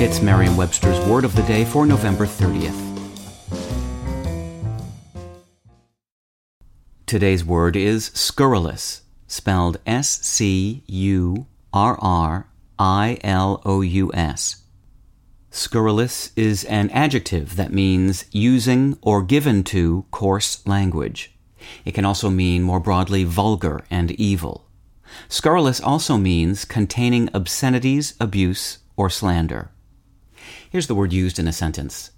It's Merriam Webster's Word of the Day for November 30th. Today's word is scurrilous, spelled S C U R R I L O U S. Scurrilous is an adjective that means using or given to coarse language. It can also mean more broadly vulgar and evil. Scurrilous also means containing obscenities, abuse, or slander. Here's the word used in a sentence.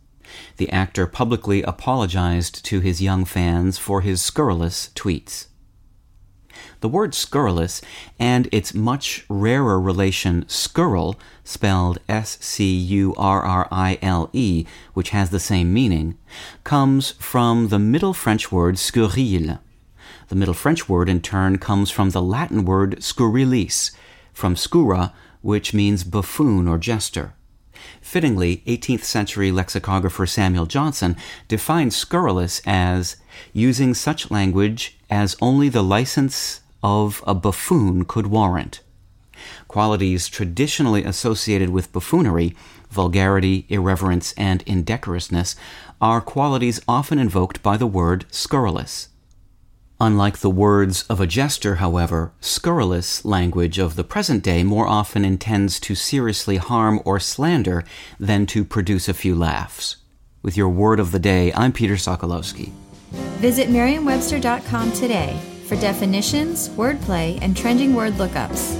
The actor publicly apologized to his young fans for his scurrilous tweets. The word scurrilous and its much rarer relation scurrile, spelled S C U R R I L E, which has the same meaning, comes from the Middle French word scurrile. The Middle French word, in turn, comes from the Latin word scurrilis, from scurra, which means buffoon or jester. Fittingly, 18th century lexicographer Samuel Johnson defined scurrilous as using such language as only the license of a buffoon could warrant. Qualities traditionally associated with buffoonery, vulgarity, irreverence, and indecorousness, are qualities often invoked by the word scurrilous. Unlike the words of a jester, however, scurrilous language of the present day more often intends to seriously harm or slander than to produce a few laughs. With your word of the day, I'm Peter Sokolowski. Visit Merriam-Webster.com today for definitions, wordplay, and trending word lookups.